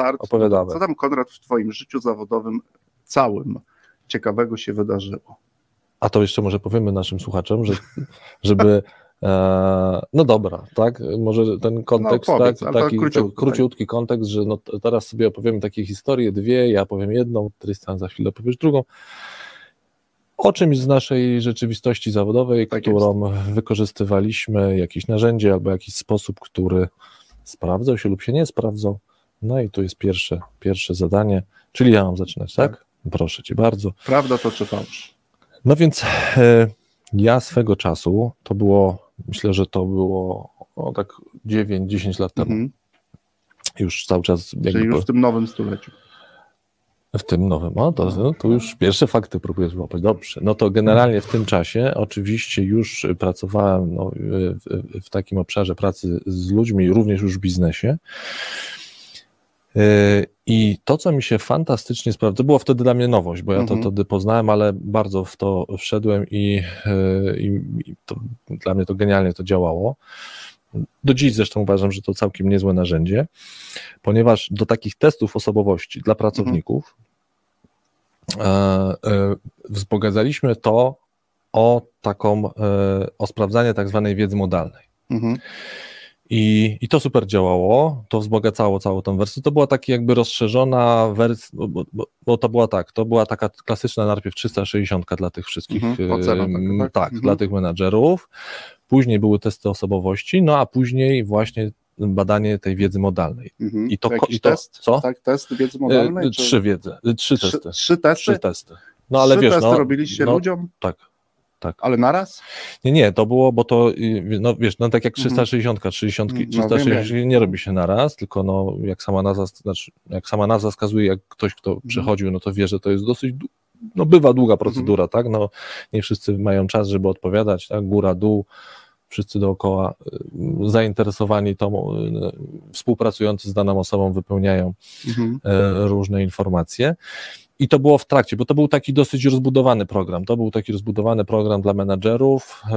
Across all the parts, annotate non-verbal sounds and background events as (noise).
start. opowiadamy. Co tam, Konrad, w twoim życiu zawodowym całym ciekawego się wydarzyło? A to jeszcze może powiemy naszym słuchaczom, że, (laughs) żeby. E, no dobra, tak? Może ten kontekst, No, powiedz, tak, tak taki króciutko, tak, króciutki kontekst, że no teraz sobie opowiemy takie historie, dwie, ja powiem jedną, Tristan za chwilę powiesz drugą. O czymś z naszej rzeczywistości zawodowej, Tak którą wykorzystywaliśmy, jakieś narzędzie albo jakiś sposób, który sprawdzał się lub się nie sprawdzał. No i tu jest pierwsze, pierwsze zadanie, czyli ja mam zaczynać, tak? Proszę cię bardzo. Prawda to czy fałsz? No więc e, ja swego czasu, to było, myślę, że to było o, tak 9-10 lat temu, Mhm. już cały czas jakby Czyli już w tym nowym stuleciu. w tym nowym, o to, no, to już pierwsze fakty próbuję złapać, dobrze. No to generalnie w tym czasie oczywiście już pracowałem no, w, w takim obszarze pracy z ludźmi, również już w biznesie. Yy, I to, co mi się fantastycznie sprawdza, było wtedy dla mnie nowość, bo ja to Mhm. wtedy poznałem, ale bardzo w to wszedłem i, yy, i, i to, dla mnie to genialnie to działało. Do dziś zresztą uważam, że to całkiem niezłe narzędzie, ponieważ do takich testów osobowości dla pracowników e, wzbogacaliśmy to o taką, e, o sprawdzanie tak zwanej wiedzy modalnej. Mhm. I, I to super działało, to wzbogacało całą tą wersję. To była taka jakby rozszerzona wersja, bo, bo, bo- to była tak, to była taka klasyczna najpierw 360 dla tych wszystkich, Mhm, ocena em, taka, tak? tak, Mhm. dla tych menadżerów. Później były testy osobowości, no a później właśnie badanie tej wiedzy modalnej. Mhm. I to, Jakiś i to test? co? Tak, test wiedzy modalnej? Czy- Trzy wiedzy, e, trzy trzy, testy. trzy testy? Trzy testy. No ale trzy wiesz, testy no, robiliście no, ludziom, tak, tak. ale naraz? Nie, nie, to było, bo to, y, no wiesz, no tak jak Mhm. 360, 60, Mm, no, 360 wiem, nie robi się naraz, tylko no jak sama nazwa, znaczy, jak sama nazwa wskazuje, jak ktoś, kto Mhm. przechodził, no to wie, że to jest dosyć, no bywa długa procedura, tak, no nie wszyscy mają czas, żeby odpowiadać, tak, góra, dół, wszyscy dookoła y, zainteresowani tą, y, współpracujący z daną osobą wypełniają Mhm. e, różne informacje. I to było w trakcie, bo to był taki dosyć rozbudowany program. To był taki rozbudowany program dla menadżerów, e,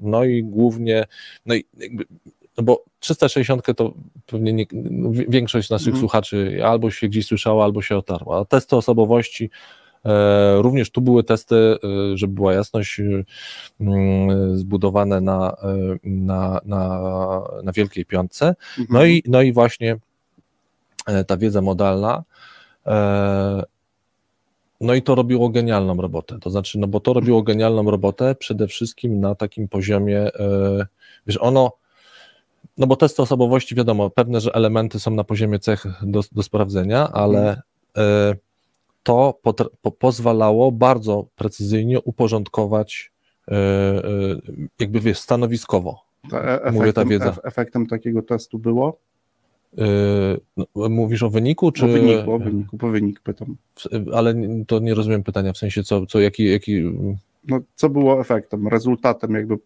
no i głównie, no i jakby, no bo 360 to pewnie nie, no, wi- większość naszych Mhm. słuchaczy albo się gdzieś słyszała, albo się otarła. A testy osobowości, e, również tu były testy, e, żeby była jasność, zbudowane na, na, na, na Wielkiej Piątce. Mhm. No i, no i właśnie ta wiedza modalna. No i to robiło genialną robotę. To znaczy, no bo to robiło genialną robotę przede wszystkim na takim poziomie, e, wiesz, ono, no bo testy osobowości, wiadomo, pewne, że elementy są na poziomie cech do, do sprawdzenia, ale e, to po, pozwalało bardzo precyzyjnie uporządkować e, jakby, wiesz, stanowiskowo. Ta mówię, ta wiedza. ef- efektem takiego testu było? E, no, mówisz o wyniku, czy... Po wyniku, o wyniku, po wynik pytam. Ale to nie rozumiem pytania, w sensie co, co jaki, jaki No, co było efektem, rezultatem jakby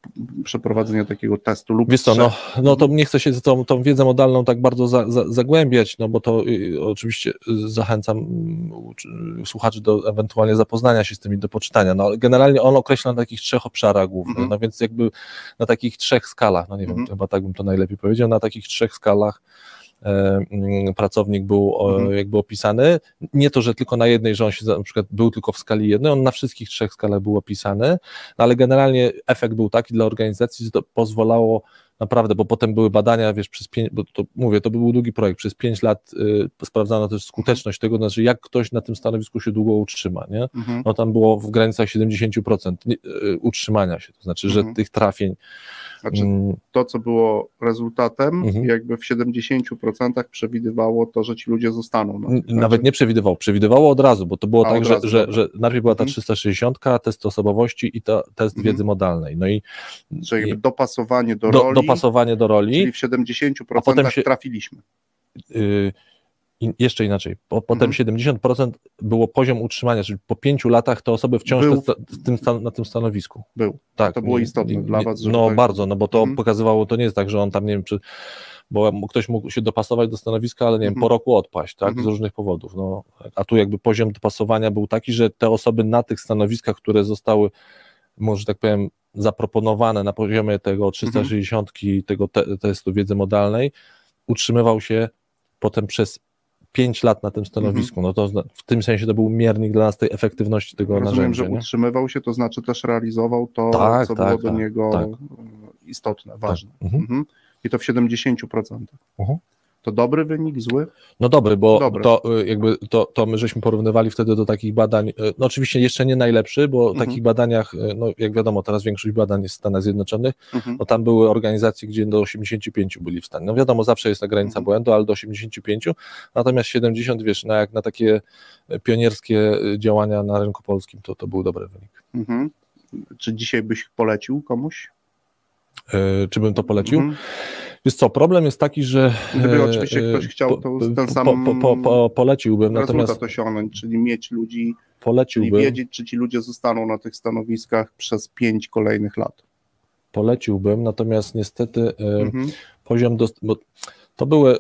przeprowadzenia takiego testu lub wiesz co, no, no to nie chcę się tą, tą wiedzę modalną tak bardzo za, za, zagłębiać, no bo to y, oczywiście y, zachęcam mm, słuchaczy do ewentualnie zapoznania się z tymi, do poczytania, no generalnie on określa na takich trzech obszarach głównych, Mhm. no więc jakby na takich trzech skalach, no nie wiem, Mhm. chyba tak bym to najlepiej powiedział, na takich trzech skalach mm, pracownik był Mhm. jakby opisany. Nie to, że tylko na jednej, że on się na przykład był tylko w skali jednej, on na wszystkich trzech skalach był opisany, no ale generalnie efekt był taki dla organizacji, że to pozwalało naprawdę, bo potem były badania, wiesz, przez pięć, bo to mówię, to był długi projekt, przez pięć lat y, sprawdzano też skuteczność tego, znaczy jak ktoś na tym stanowisku się długo utrzyma, nie? Mhm. No tam było w granicach 70% nie- y, utrzymania się, to znaczy, że Mhm. tych trafień Znaczy, mm, to, co było rezultatem, Mhm. jakby w 70% przewidywało to, że ci ludzie zostaną. Na N- tym, Nawet nie przewidywało, przewidywało od razu, bo to było A, tak, że, razu, że, że najpierw była ta Mhm. 360, test osobowości i to, test Mhm. wiedzy modalnej. No i jakby i dopasowanie do, do, roli, dopasowanie do roli. czyli w 70% a potem się- trafiliśmy. y, jeszcze inaczej, po, potem Mhm. 70% było poziom utrzymania, czyli po pięciu latach te osoby wciąż Był- te, tym, stan- na tym stanowisku. Był. Tak, To było istotne dla was, No tak- bardzo, no bo to Mhm. pokazywało, to nie jest tak, że on tam, nie wiem, czy bo ktoś mógł się dopasować do stanowiska, ale nie wiem, Mhm. po roku odpaść, tak, Mhm. z różnych powodów, no, a tu jakby poziom dopasowania był taki, że te osoby na tych stanowiskach, które zostały, może tak powiem, zaproponowane na poziomie tego 360 tego te, testu wiedzy modalnej, utrzymywał się potem przez 5 lat na tym stanowisku, no to w tym sensie to był miernik dla nas tej efektywności tego Rozumiem, narzędzia. że Nie? utrzymywał się, to znaczy też realizował to, Tak, co tak, było do tak, niego tak. istotne, ważne. Mhm. Mhm. I to w 70%. Mhm. To dobry wynik, zły? No dobry, bo Dobry. to y, jakby to, to my żeśmy porównywali wtedy do takich badań, y, no oczywiście jeszcze nie najlepszy, bo w Mhm. takich badaniach, y, no jak wiadomo, teraz większość badań jest w Stanach Zjednoczonych, Mhm. no tam były organizacje, gdzie do 85 byli w stanie. No wiadomo, zawsze jest ta granica Mhm. błędu, ale do 85, natomiast 70, wiesz, na jak na takie pionierskie działania na rynku polskim, to, to był dobry wynik. Mhm. Czy dzisiaj byś polecił komuś? Y, Czy bym to polecił? Mhm. Wiesz co, problem jest taki, że... Gdyby e, oczywiście e, ktoś chciał, to ten sam po, po, po, poleciłbym, natomiast osiągnąć, czyli mieć ludzi, czyli poleciłbym, wiedzieć, czy ci ludzie zostaną na tych stanowiskach przez pięć kolejnych lat. poleciłbym, natomiast niestety e, Mhm. poziom, dost, bo to były,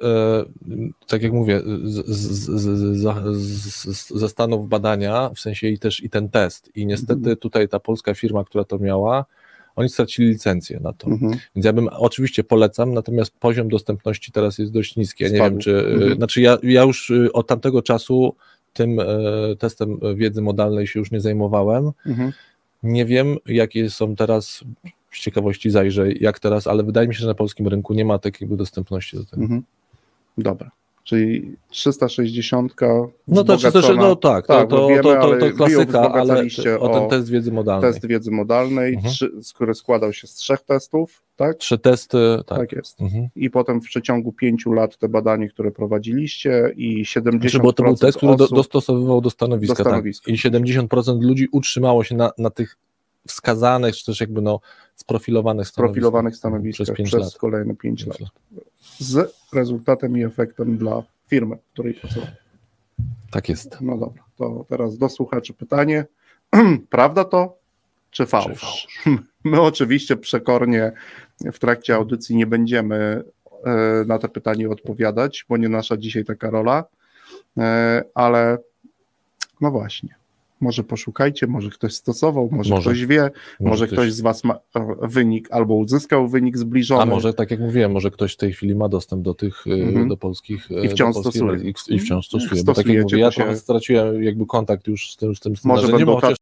tak jak mówię, z, z, z, z, z, ze Stanów badania, w sensie i też i ten test. I niestety Mhm. tutaj ta polska firma, która to miała, oni stracili licencję na to. Mhm. Więc ja bym oczywiście polecam, natomiast poziom dostępności teraz jest dość niski. Ja nie wiem, czy. Mhm. Znaczy, ja, ja już y, od tamtego czasu tym e, testem wiedzy modalnej się już nie zajmowałem. Mhm. Nie wiem, jakie są teraz. Z ciekawości zajrzę, jak teraz, ale wydaje mi się, że na polskim rynku nie ma takiej dostępności do tego. Mhm. Dobra. Czyli 360. No to czy też, wzbogacona- no tak, Tak, to, no to, wiemy, to, to, to klasyka, ale o ten test wiedzy modalnej. Test wiedzy modalnej, Mhm. trzy, który składał się z trzech testów, tak? Trzy testy, tak. Tak, jest. Mhm. I potem w przeciągu pięciu lat te badanie, które prowadziliście i 70% Znaczy, bo to był test, który do, dostosowywał do stanowiska. Do stanowiska. Tak. I 70% ludzi utrzymało się na, na tych wskazanych, czy też jakby no sprofilowanych stanowiskach. profilowanych stanowiskach przez przez, 5 lat. kolejne 5 lat. Pięć Z rezultatem i efektem dla firmy, w której pracował. Tak jest. No dobra, to teraz do słuchaczy pytanie. (clears throat) Prawda to, czy fałsz? Czy fałsz? (laughs) My oczywiście przekornie w trakcie audycji nie będziemy e, na te pytanie odpowiadać, bo nie nasza dzisiaj taka rola, E, ale no właśnie. Może poszukajcie, może ktoś stosował, może, Może. ktoś wie, może, ktoś z Was ma e, wynik albo uzyskał wynik zbliżony. A może, tak jak mówiłem, może ktoś w tej chwili ma dostęp do tych, y, Mhm. do polskich I wciąż do polskich stosuje. i, i wciąż stosuje. Bo tak jak mówię, ja się- straciłem jakby kontakt już z tym, z tym, Może narzędziem, będą